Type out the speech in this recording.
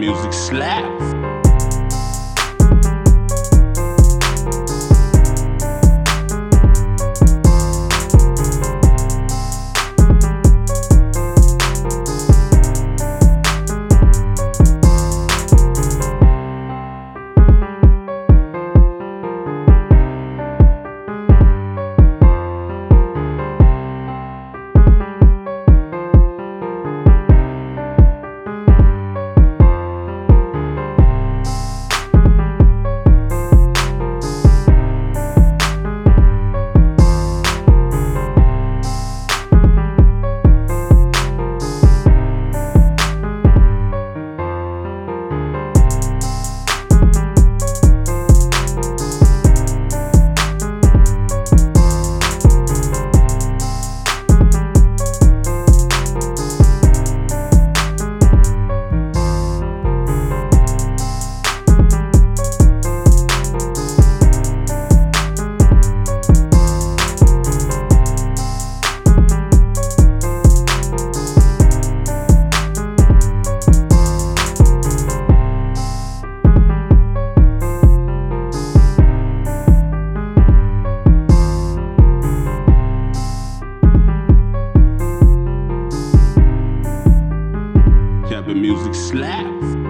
music slaps. the music slaps.